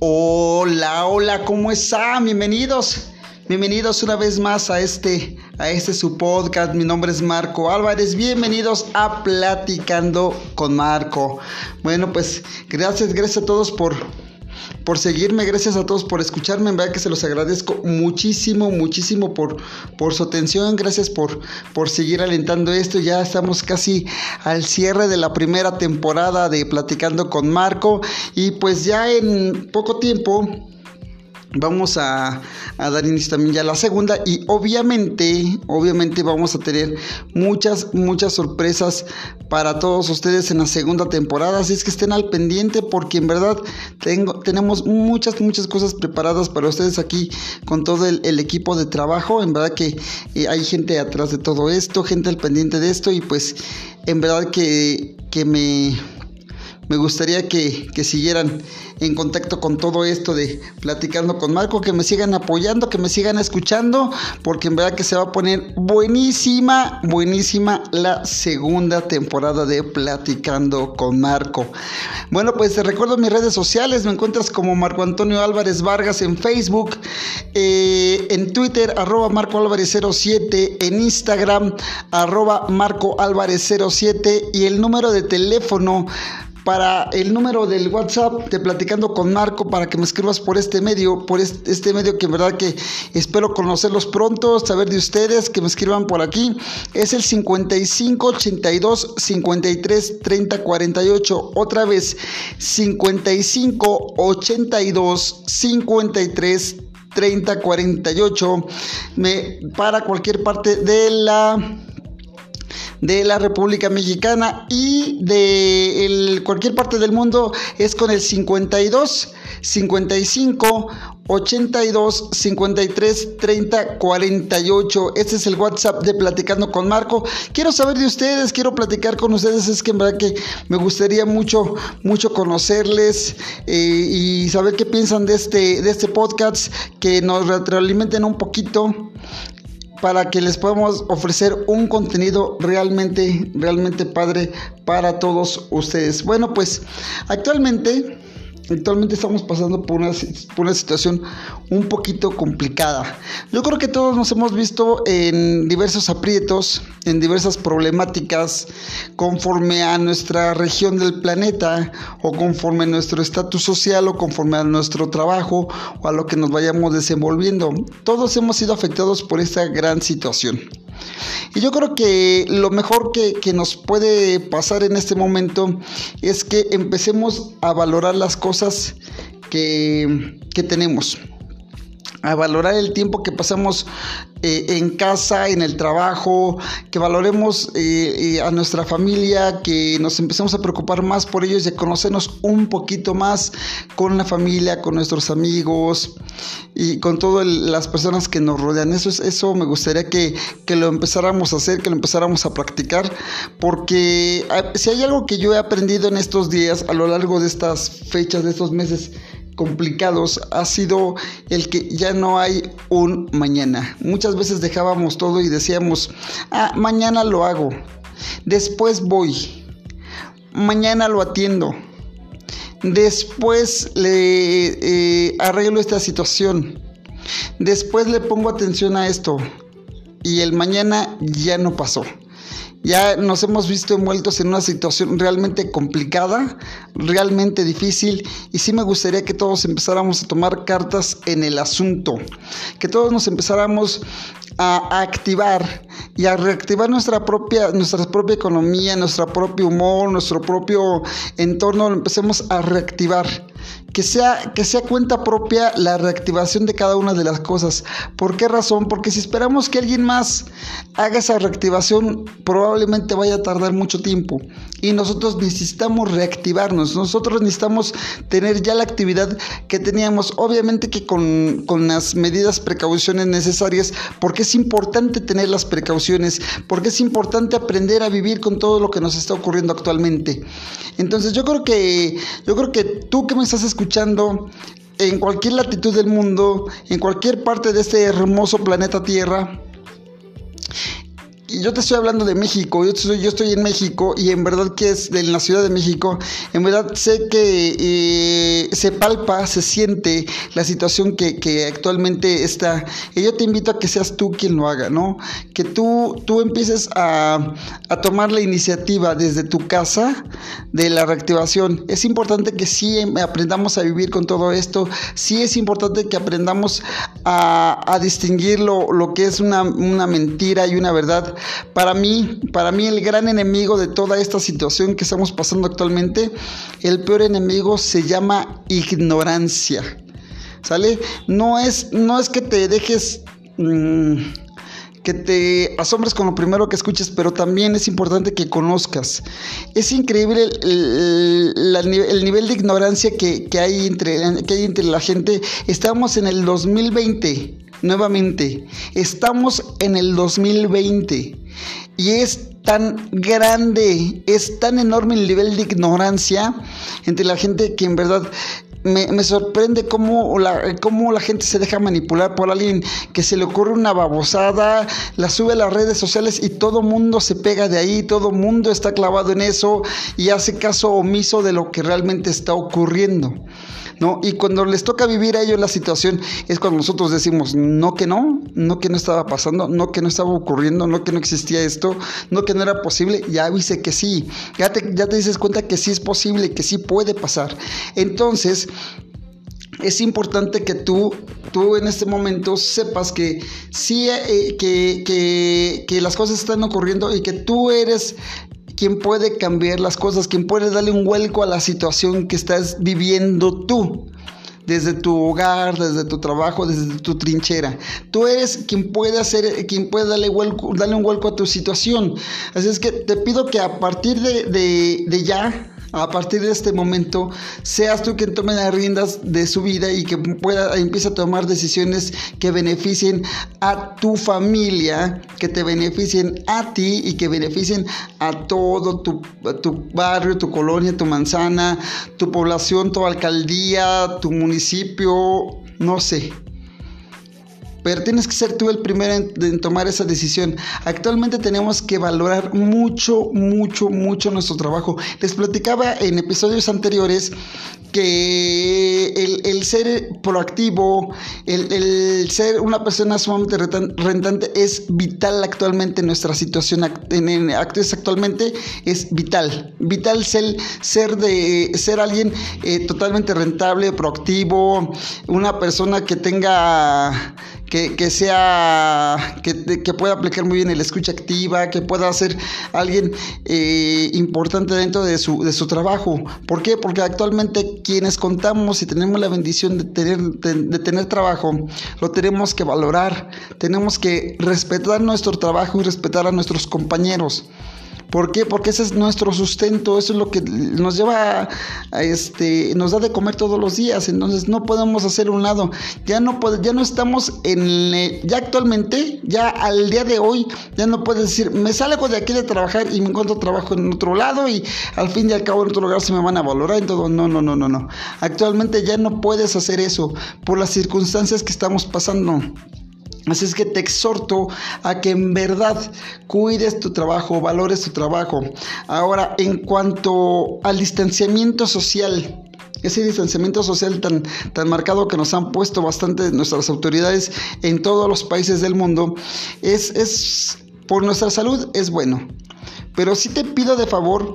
Hola, hola, ¿cómo están? Bienvenidos. Bienvenidos una vez más a este, a este su podcast. Mi nombre es Marco Álvarez. Bienvenidos a Platicando con Marco. Bueno, pues gracias, gracias a todos por, por seguirme, gracias a todos por escucharme, en verdad que se los agradezco muchísimo, muchísimo por, por su atención, gracias por, por seguir alentando esto, ya estamos casi al cierre de la primera temporada de Platicando con Marco. Y pues ya en poco tiempo vamos a, dar inicio también ya a la segunda y obviamente, obviamente vamos a tener muchas, muchas sorpresas para todos ustedes en la segunda temporada, así es que estén al pendiente porque en verdad tengo, tenemos muchas, muchas cosas preparadas para ustedes aquí con todo el, equipo de trabajo, en verdad que eh, hay gente atrás de todo esto, gente al pendiente de esto y pues en verdad que, que me me gustaría que, siguieran en contacto con todo esto de platicando con Marco, que me sigan apoyando, que me sigan escuchando, porque en verdad que se va a poner buenísima, buenísima la segunda temporada de Platicando con Marco. Bueno, pues te recuerdo mis redes sociales, me encuentras como Marco Antonio Álvarez Vargas en Facebook, eh, en Twitter, arroba Marco Álvarez 07, en Instagram, arroba Marco Álvarez 07 y el número de teléfono para el número del WhatsApp de Platicando con Marco para que me escribas por este medio, por este, medio que en verdad que espero conocerlos pronto, saber de ustedes, que me escriban por aquí. Es el 55 82 53 30 48. Otra vez 55 82 53 30 48. Me, para cualquier parte de la de la República Mexicana y de cualquier parte del mundo es con el 52 55 82 53 30 48. Este es el WhatsApp de Platicando con Marco. Quiero saber de ustedes, quiero platicar con ustedes. Es que en verdad que me gustaría mucho, mucho conocerles eh, y saber qué piensan de este, de este podcast, que nos retroalimenten un poquito para que les podamos ofrecer un contenido realmente, realmente padre para todos ustedes. Bueno, pues actualmente Actualmente estamos pasando por una, situación un poquito complicada. Yo creo que todos nos hemos visto en diversos aprietos, en diversas problemáticas, conforme a nuestra región del planeta, o conforme a nuestro estatus social, o conforme a nuestro trabajo, o a lo que nos vayamos desenvolviendo. Todos hemos sido afectados por esta gran situación. Y yo creo que lo mejor que, nos puede pasar en este momento es que empecemos a valorar las cosas que, que tenemos a valorar el tiempo que pasamos eh, en casa, en el trabajo, que valoremos eh, eh, a nuestra familia, que nos empecemos a preocupar más por ellos y a conocernos un poquito más con la familia, con nuestros amigos y con todas las personas que nos rodean. Eso, es, eso me gustaría que, que lo empezáramos a hacer, que lo empezáramos a practicar, porque si hay algo que yo he aprendido en estos días, a lo largo de estas fechas, de estos meses, complicados ha sido el que ya no hay un mañana. Muchas veces dejábamos todo y decíamos, ah, mañana lo hago, después voy, mañana lo atiendo, después le eh, arreglo esta situación, después le pongo atención a esto y el mañana ya no pasó. Ya nos hemos visto envueltos en una situación realmente complicada, realmente difícil y sí me gustaría que todos empezáramos a tomar cartas en el asunto, que todos nos empezáramos a activar y a reactivar nuestra propia, nuestra propia economía, nuestro propio humor, nuestro propio entorno, lo empecemos a reactivar que sea, que sea cuenta propia la reactivación de cada una de las cosas. ¿Por qué razón? Porque si esperamos que alguien más haga esa reactivación, probablemente vaya a tardar mucho tiempo. Y nosotros necesitamos reactivarnos, nosotros necesitamos tener ya la actividad que teníamos, obviamente que con, con las medidas, precauciones necesarias, porque es importante tener las precauciones, porque es importante aprender a vivir con todo lo que nos está ocurriendo actualmente. Entonces yo creo que, yo creo que tú que me estás escuchando, escuchando en cualquier latitud del mundo, en cualquier parte de este hermoso planeta Tierra, yo te estoy hablando de México, yo estoy, yo estoy en México y en verdad que es de la Ciudad de México, en verdad sé que eh, se palpa, se siente la situación que, que, actualmente está. Y yo te invito a que seas tú quien lo haga, ¿no? Que tú, tú empieces a, a tomar la iniciativa desde tu casa de la reactivación. Es importante que sí aprendamos a vivir con todo esto, sí es importante que aprendamos a, a distinguir lo, lo, que es una, una mentira y una verdad. Para mí, para mí el gran enemigo de toda esta situación que estamos pasando actualmente, el peor enemigo se llama ignorancia. ¿Sale? No es, no es que te dejes... Mmm, que te asombres con lo primero que escuches, pero también es importante que conozcas. Es increíble el, el, nivel de ignorancia que, hay entre, que hay entre la gente. Estamos en el 2020, nuevamente. Estamos en el 2020. Y es tan grande, es tan enorme el nivel de ignorancia entre la gente que en verdad me, sorprende cómo la, cómo la gente se deja manipular por alguien que se le ocurre una babosada, la sube a las redes sociales y todo mundo se pega de ahí, todo mundo está clavado en eso y hace caso omiso de lo que realmente está ocurriendo. ¿No? Y cuando les toca vivir a ellos la situación, es cuando nosotros decimos, no que no, no que no estaba pasando, no que no estaba ocurriendo, no que no existía esto, no que no era posible, ya dice que sí, ya te, ya te dices cuenta que sí es posible, que sí puede pasar. Entonces, es importante que tú, tú en este momento sepas que sí, eh, que, que, que, las cosas están ocurriendo y que tú eres quien puede cambiar las cosas, quien puede darle un vuelco a la situación que estás viviendo tú desde tu hogar, desde tu trabajo, desde tu trinchera. Tú eres quien puede hacer, quien puede darle, un vuelco a tu situación. Así es que te pido que a partir de ya a partir de este momento seas tú quien tome las riendas de su vida y que pueda empiece a tomar decisiones que beneficien a tu familia, que te beneficien a ti y que beneficien a todo tu, tu barrio, tu colonia, tu manzana, tu población, tu alcaldía, tu municipio, no sé. Pero tienes que ser tú el primero en, tomar esa decisión. Actualmente tenemos que valorar mucho, mucho, mucho nuestro trabajo. Les platicaba en episodios anteriores que el, ser proactivo, el, ser una persona sumamente rentante es vital actualmente en nuestra situación en, actualmente es vital. Vital ser, ser de ser alguien eh, totalmente rentable, proactivo, una persona que tenga que, sea, que, que, pueda aplicar muy bien el escucha activa, que pueda ser alguien eh, importante dentro de su, de su trabajo. ¿Por qué? Porque actualmente quienes contamos y tenemos la bendición de tener, de tener trabajo, lo tenemos que valorar, tenemos que respetar nuestro trabajo y respetar a nuestros compañeros. ¿Por qué? Porque ese es nuestro sustento, eso es lo que nos lleva a, este, nos da de comer todos los días, entonces no podemos hacer un lado, ya no ya no estamos en, ya actualmente, ya al día de hoy, ya no puedes decir, me salgo de aquí de trabajar y me encuentro trabajo en otro lado y al fin y al cabo en otro lugar se me van a valorar, todo. no, no, no, no, no, actualmente ya no puedes hacer eso por las circunstancias que estamos pasando. Así es que te exhorto a que en verdad cuides tu trabajo, valores tu trabajo. Ahora, en cuanto al distanciamiento social, ese distanciamiento social tan, tan marcado que nos han puesto bastante nuestras autoridades en todos los países del mundo, es, es por nuestra salud es bueno. Pero sí te pido de favor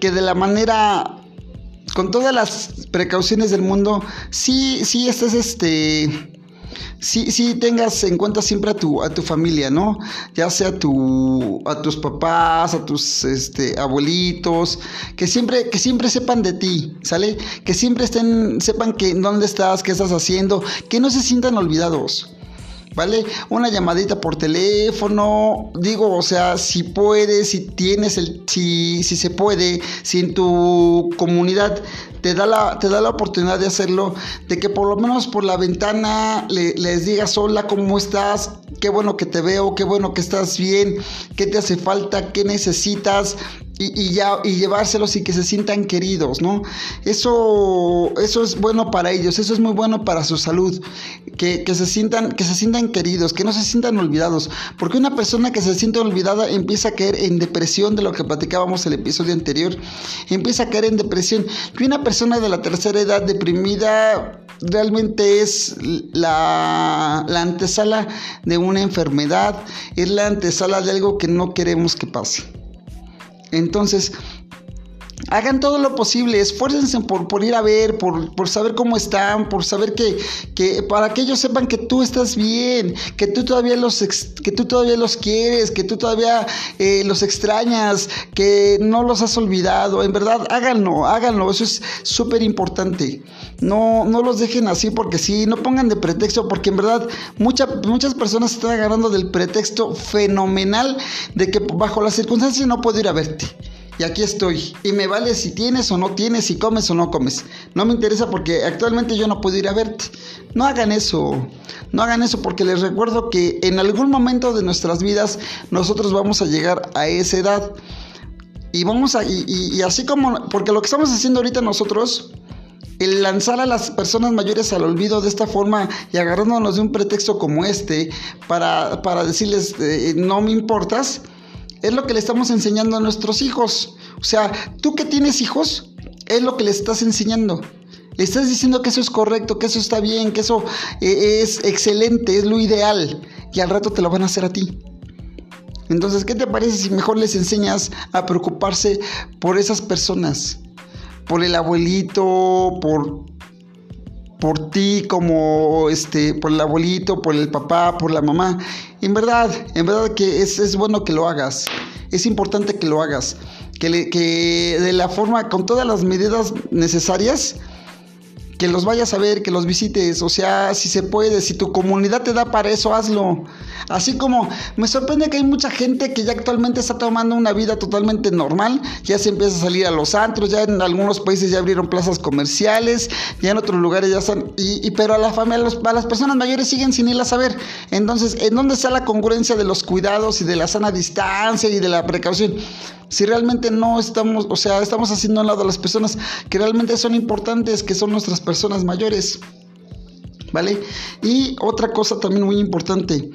que de la manera con todas las precauciones del mundo, sí, sí estés este sí, sí tengas en cuenta siempre a tu, a tu familia, ¿no? Ya sea tu, a tus papás, a tus este, abuelitos, que siempre, que siempre sepan de ti, ¿sale? Que siempre estén, sepan que dónde estás, qué estás haciendo, que no se sientan olvidados. ¿Vale? Una llamadita por teléfono, digo, o sea, si puedes, si tienes el, si, si se puede, si en tu comunidad te da la, te da la oportunidad de hacerlo, de que por lo menos por la ventana les digas hola, ¿cómo estás? Qué bueno que te veo, qué bueno que estás bien, qué te hace falta, qué necesitas, y, ya, y llevárselos y que se sientan queridos, ¿no? Eso, es bueno para ellos, eso es muy bueno para su salud, que, se sientan, que se sientan queridos, que no se sientan olvidados, porque una persona que se siente olvidada empieza a caer en depresión de lo que platicábamos el episodio anterior, empieza a caer en depresión, y una persona de la tercera edad deprimida realmente es la antesala de una enfermedad, es la antesala de algo que no queremos que pase. Entonces, hagan todo lo posible, esfuércense por, por ir a ver, por, por, saber cómo están, por saber que, que, para que ellos sepan que tú estás bien, que tú todavía los, que tú todavía los quieres, que tú todavía eh, los extrañas, que no los has olvidado. En verdad, háganlo, háganlo, eso es súper importante. No, no los dejen así porque sí, no pongan de pretexto, porque en verdad muchas personas están agarrando del pretexto fenomenal de que bajo las circunstancias no puedo ir a verte y aquí estoy. Y me vale si tienes o no tienes, si comes o no comes. No me interesa porque actualmente yo no puedo ir a verte. No hagan eso. No hagan eso porque les recuerdo que en algún momento de nuestras vidas nosotros vamos a llegar a esa edad. Y vamos a, y, así como, porque lo que estamos haciendo ahorita nosotros, el lanzar a las personas mayores al olvido de esta forma y agarrándonos de un pretexto como este para, para decirles eh, no me importas, es lo que le estamos enseñando a nuestros hijos. O sea, tú que tienes hijos, es lo que le estás enseñando. Le estás diciendo que eso es correcto, que eso está bien, que eso eh, es excelente, es lo ideal. Y al rato te lo van a hacer a ti. Entonces, ¿qué te parece si mejor les enseñas a preocuparse por esas personas? Por el abuelito, por, por ti como este, por el abuelito, por el papá, por la mamá. En verdad, en verdad que es, es bueno que lo hagas. Es importante que lo hagas. Que, que de la forma, con todas las medidas necesarias, que los vayas a ver, que los visites, o sea, si se puede, si tu comunidad te da para eso, hazlo. Así como me sorprende que hay mucha gente que ya actualmente está tomando una vida totalmente normal, ya se empieza a salir a los antros, ya en algunos países ya abrieron plazas comerciales, ya en otros lugares ya están, y, pero a la familia, a, las personas mayores siguen sin ir a saber. Entonces, ¿en dónde está la congruencia de los cuidados y de la sana distancia y de la precaución? Si realmente no estamos, o sea, estamos haciendo a un lado a las personas que realmente son importantes, que son nuestras personas mayores. ¿vale? Y otra cosa también muy importante.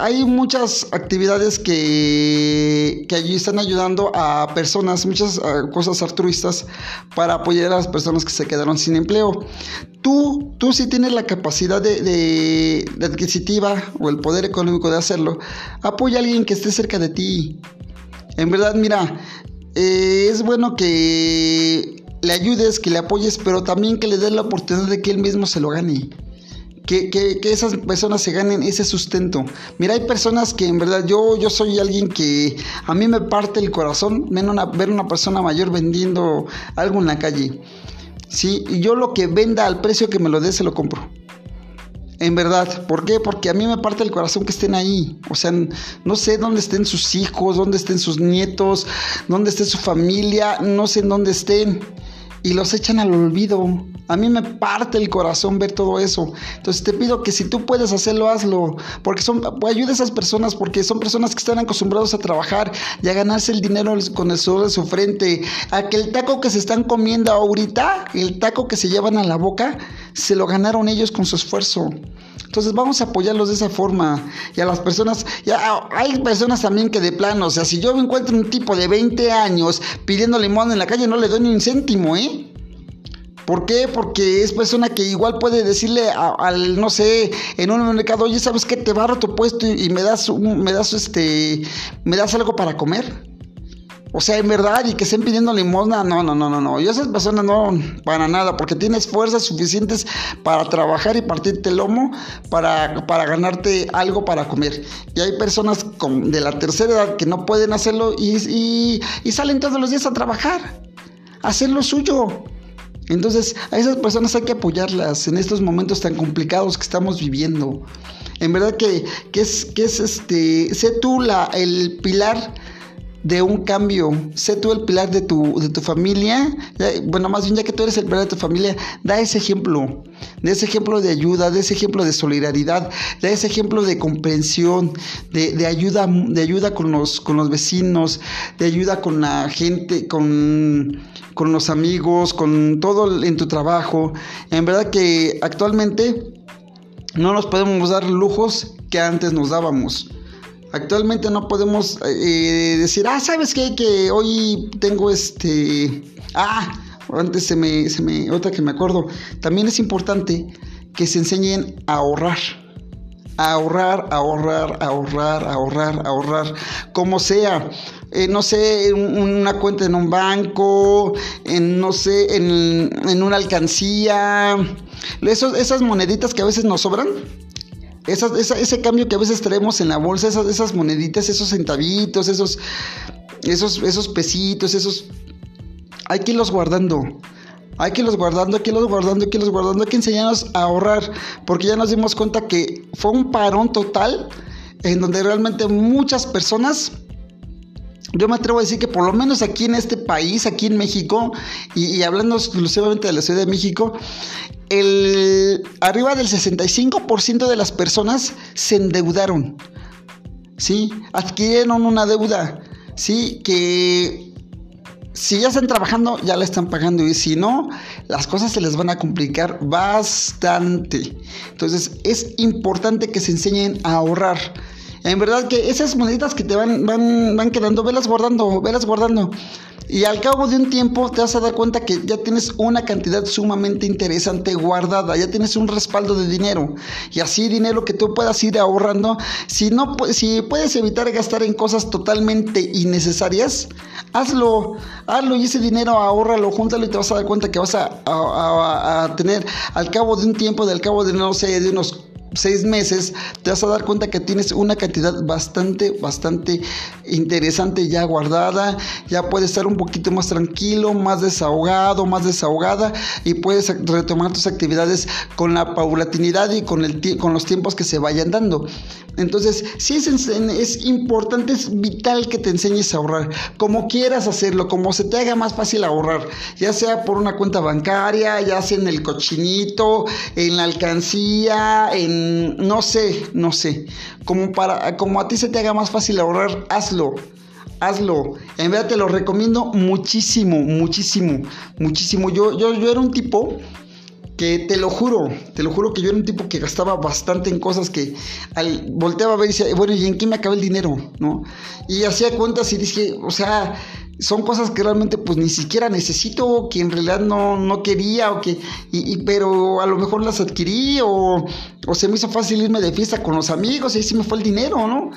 Hay muchas actividades que, que están ayudando a personas, muchas cosas altruistas para apoyar a las personas que se quedaron sin empleo. Tú, tú sí tienes la capacidad de, adquisitiva o el poder económico de hacerlo, apoya a alguien que esté cerca de ti. En verdad, mira, eh, es bueno que le ayudes, que le apoyes, pero también que le des la oportunidad de que él mismo se lo gane que, esas personas se ganen ese sustento. Mira, hay personas que en verdad yo, yo soy alguien que a mí me parte el corazón ver una, ver una persona mayor vendiendo algo en la calle. Sí, y yo lo que venda al precio que me lo dé se lo compro. En verdad, ¿por qué? Porque a mí me parte el corazón que estén ahí. O sea, no sé dónde estén sus hijos, dónde estén sus nietos, dónde esté su familia, no sé en dónde estén y los echan al olvido. A mí me parte el corazón ver todo eso. Entonces te pido que si tú puedes hacerlo, hazlo. Porque son, ayuda a esas personas, porque son personas que están acostumbrados a trabajar y a ganarse el dinero con el sudor de su frente. A que el taco que se están comiendo ahorita, el taco que se llevan a la boca, se lo ganaron ellos con su esfuerzo. Entonces vamos a apoyarlos de esa forma. Y a las personas, ya hay personas también que de plano, o sea, si yo me encuentro un tipo de 20 años pidiendo limón en la calle, no le doy ni un céntimo, ¿eh? ¿Por qué? Porque es persona que igual puede decirle al, no sé, en un mercado, oye, ¿sabes qué? Te barro tu puesto y, me das, me das, este, me das algo para comer. O sea, en verdad, y que estén pidiendo limosna, no, no, no, no, no. Y esas personas no, para nada, porque tienes fuerzas suficientes para trabajar y partirte el lomo para, para ganarte algo para comer. Y hay personas con, de la tercera edad que no pueden hacerlo y, y salen todos los días a trabajar, a hacer lo suyo. Entonces, a esas personas hay que apoyarlas en estos momentos tan complicados que estamos viviendo. En verdad que, que es, que es este, sé tú la, el pilar de un cambio. Sé tú el pilar de tu, de tu familia. bueno, más bien ya que tú eres el pilar de tu familia, da ese ejemplo. De ese ejemplo de ayuda, de ese ejemplo de solidaridad, de ese ejemplo de comprensión, de, ayuda, de ayuda con los, con los vecinos, de ayuda con la gente, con, con los amigos, con todo en tu trabajo. En verdad que actualmente no nos podemos dar lujos que antes nos dábamos. Actualmente no podemos eh, decir, ah, ¿sabes qué? Que hoy tengo este... Ah, antes se me, se me... Otra que me acuerdo. También es importante que se enseñen a ahorrar. A ahorrar, ahorrar, ahorrar, ahorrar, ahorrar. Como sea. Eh, no sé, una cuenta en un banco, en, no sé, en, en una alcancía. esas moneditas que a veces nos sobran ese cambio que a veces traemos en la bolsa, esas, moneditas, esos centavitos, esos, esos, esos pesitos, esos... Hay que irlos guardando. Hay que irlos guardando, hay que irlos guardando, hay que irlos guardando. Hay que enseñarnos a ahorrar. Porque ya nos dimos cuenta que fue un parón total en donde realmente muchas personas yo me atrevo a decir que por lo menos aquí en este país, aquí en México, y, hablando exclusivamente de la Ciudad de México, el, arriba del 65% de las personas se endeudaron, ¿sí? Adquirieron una deuda, ¿sí? Que si ya están trabajando, ya la están pagando y si no, las cosas se les van a complicar bastante. Entonces es importante que se enseñen a ahorrar. En verdad que esas moneditas que te van, van, van quedando, velas guardando, velas guardando. Y al cabo de un tiempo te vas a dar cuenta que ya tienes una cantidad sumamente interesante guardada, ya tienes un respaldo de dinero. Y así dinero que tú puedas ir ahorrando. Si, no, si puedes evitar gastar en cosas totalmente innecesarias, hazlo, hazlo y ese dinero ahórralo, júntalo y te vas a dar cuenta que vas a, tener al cabo de un tiempo, del cabo de no sé, de unos seis meses, te vas a dar cuenta que tienes una cantidad bastante, bastante interesante ya guardada, ya puedes estar un poquito más tranquilo, más desahogado, más desahogada y puedes retomar tus actividades con la paulatinidad y con, el, con los tiempos que se vayan dando. Entonces, sí es, es importante, es vital que te enseñes a ahorrar, como quieras hacerlo, como se te haga más fácil ahorrar, ya sea por una cuenta bancaria, ya sea en el cochinito, en la alcancía, en no sé, no sé, como para como a ti se te haga más fácil ahorrar, hazlo. Hazlo, en verdad te lo recomiendo muchísimo, muchísimo, muchísimo. Yo, yo, yo era un tipo que te lo juro, te lo juro que yo era un tipo que gastaba bastante en cosas que volteaba a ver y decía, bueno, ¿y en qué me acaba el dinero? ¿No? Y hacía cuentas y dije, o sea, son cosas que realmente pues ni siquiera necesito, que en realidad no, no quería, o que, y, pero a lo mejor las adquirí, o, o se me hizo fácil irme de fiesta con los amigos y ahí sí me fue el dinero, ¿no?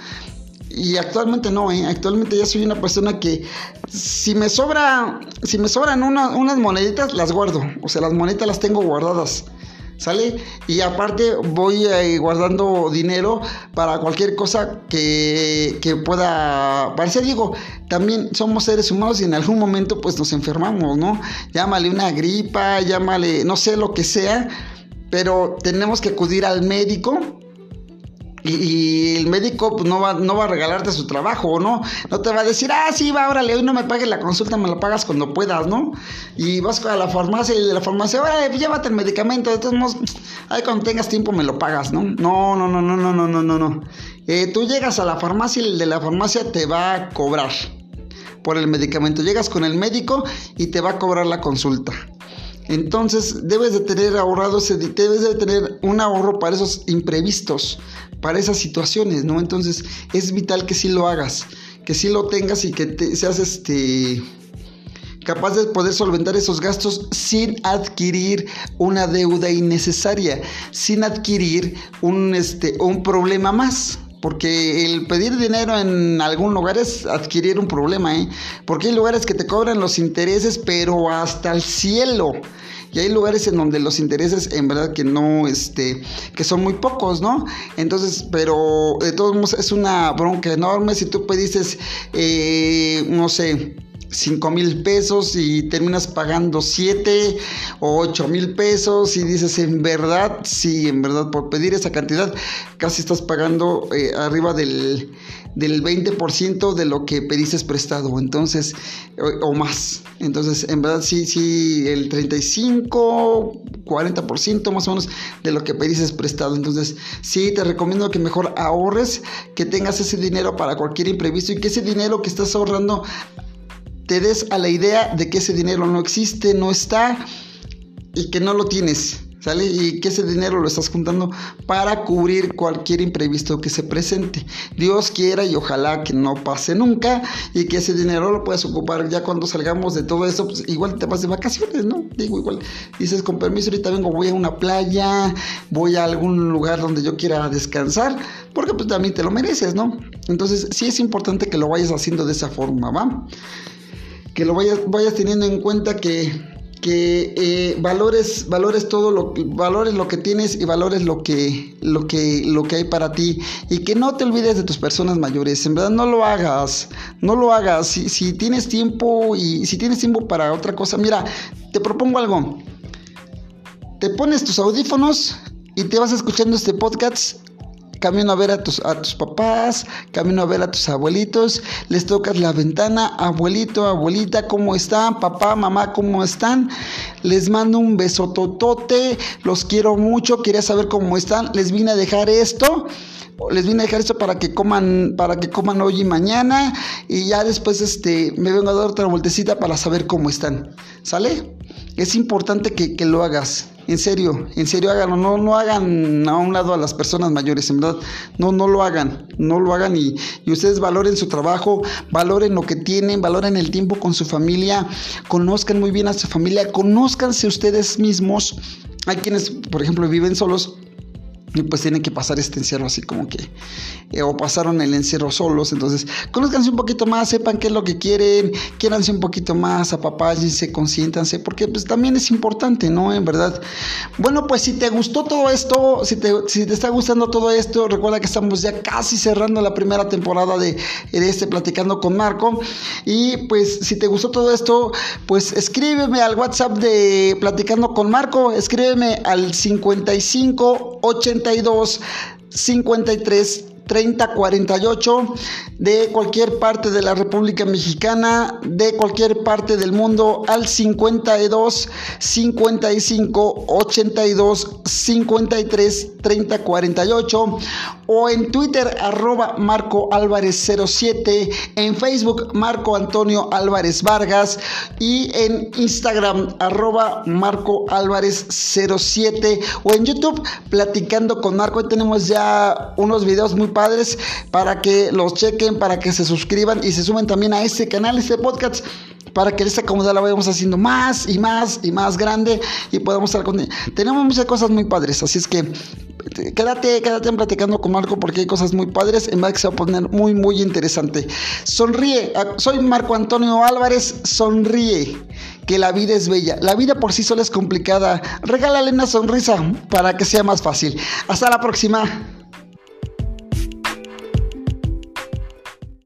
Y actualmente no, ¿eh? actualmente ya soy una persona que si me sobra, si me sobran unas moneditas, las guardo. O sea, las moneditas las tengo guardadas. ¿Sale? Y aparte voy eh, guardando dinero para cualquier cosa que, que pueda parecer. Digo, también somos seres humanos y en algún momento pues nos enfermamos, ¿no? Llámale una gripa, llámale, no sé lo que sea, pero tenemos que acudir al médico y, el médico pues, no, va, no va a regalarte su trabajo, ¿no? No te va a decir, ah, sí, va, órale, hoy no me pagues la consulta, me la pagas cuando puedas, ¿no? Y vas a la farmacia y de la farmacia, órale, pues, llévate el medicamento, de todos ahí cuando tengas tiempo me lo pagas, ¿no? No, no, no, no, no, no, no, no, no. Eh, tú llegas a la farmacia y el de la farmacia te va a cobrar por el medicamento. Llegas con el médico y te va a cobrar la consulta. Entonces debes de tener ahorrado, debes de tener un ahorro para esos imprevistos, para esas situaciones, ¿no? Entonces es vital que sí lo hagas, que sí lo tengas y que te, seas este capaz de poder solventar esos gastos sin adquirir una deuda innecesaria, sin adquirir un, este, un problema más. Porque el pedir dinero en algún lugar es adquirir un problema, ¿eh? Porque hay lugares que te cobran los intereses, pero hasta el cielo. Y hay lugares en donde los intereses en verdad que no, este, que son muy pocos, ¿no? Entonces, pero de todos modos es una bronca enorme si tú pediste, eh, no sé, 5 mil pesos y terminas pagando 7 o 8 mil pesos y dices, en verdad, sí, en verdad, por pedir esa cantidad, casi estás pagando eh, arriba del, del 20% de lo que pediste prestado, entonces, o, más. Entonces, en verdad, sí, sí, el 35, 40% más o menos de lo que pediste prestado. Entonces, sí, te recomiendo que mejor ahorres, que tengas ese dinero para cualquier imprevisto y que ese dinero que estás ahorrando te des a la idea de que ese dinero no existe, no está y que no lo tienes. ¿Sale? Y que ese dinero lo estás juntando para cubrir cualquier imprevisto que se presente. Dios quiera y ojalá que no pase nunca y que ese dinero lo puedas ocupar ya cuando salgamos de todo eso, pues igual te vas de vacaciones, ¿no? Digo, igual dices con permiso, ahorita vengo, voy a una playa, voy a algún lugar donde yo quiera descansar, porque pues también te lo mereces, ¿no? Entonces sí es importante que lo vayas haciendo de esa forma, ¿va? Que lo vayas, vayas teniendo en cuenta que que eh, valores, valores todo lo valores lo que tienes y valores lo que, lo que, lo que hay para ti y que no te olvides de tus personas mayores. En verdad no lo hagas, no lo hagas. Si, si tienes tiempo y si tienes tiempo para otra cosa, mira, te propongo algo. Te pones tus audífonos y te vas escuchando este podcast camino a ver a tus, a tus papás, camino a ver a tus abuelitos, les tocas la ventana, abuelito, abuelita, ¿cómo están? Papá, mamá, ¿cómo están? Les mando un beso totote, los quiero mucho, quería saber cómo están, les vine a dejar esto les vine a dejar esto para que coman, para que coman hoy y mañana. Y ya después este, me vengo a dar otra vueltecita para saber cómo están. ¿Sale? Es importante que, que lo hagas. En serio, en serio háganlo, no, no hagan a un lado a las personas mayores, en verdad, no, no lo hagan, no lo hagan y, y, ustedes valoren su trabajo, valoren lo que tienen, valoren el tiempo con su familia, conozcan muy bien a su familia, conózcanse ustedes mismos. Hay quienes, por ejemplo, viven solos y pues tienen que pasar este encierro así como que eh, o pasaron el encierro solos. Entonces conozcanse un poquito más sepan qué es lo que quieren quiéranse un poquito más apapállense consiéntanse porque pues también es importante no en verdad. Bueno pues si te gustó todo esto si te, si te está gustando todo esto recuerda que estamos ya casi cerrando la primera temporada de, de este platicando con Marco. Y pues si te gustó todo esto pues escríbeme al WhatsApp de platicando con Marco escríbeme al 55 80 52 53 3048 de cualquier parte de la República Mexicana, de cualquier parte del mundo al 52 55 82 53 30 48 o en Twitter arroba Marco Álvarez 07, en Facebook Marco Antonio Álvarez Vargas y en Instagram arroba Marco Álvarez 07 o en YouTube platicando con Marco. Hoy tenemos ya unos videos muy padres para que los chequen, para que se suscriban y se sumen también a este canal, este podcast para que esta comunidad la vayamos haciendo más y más y más grande y podamos estar con Tenemos muchas cosas muy padres, así es que quédate, quédate platicando con Marco porque hay cosas muy padres, en verdad que se va a poner muy, muy interesante. Sonríe, soy Marco Antonio Álvarez, sonríe, que la vida es bella. La vida por sí sola es complicada, regálale una sonrisa para que sea más fácil. Hasta la próxima.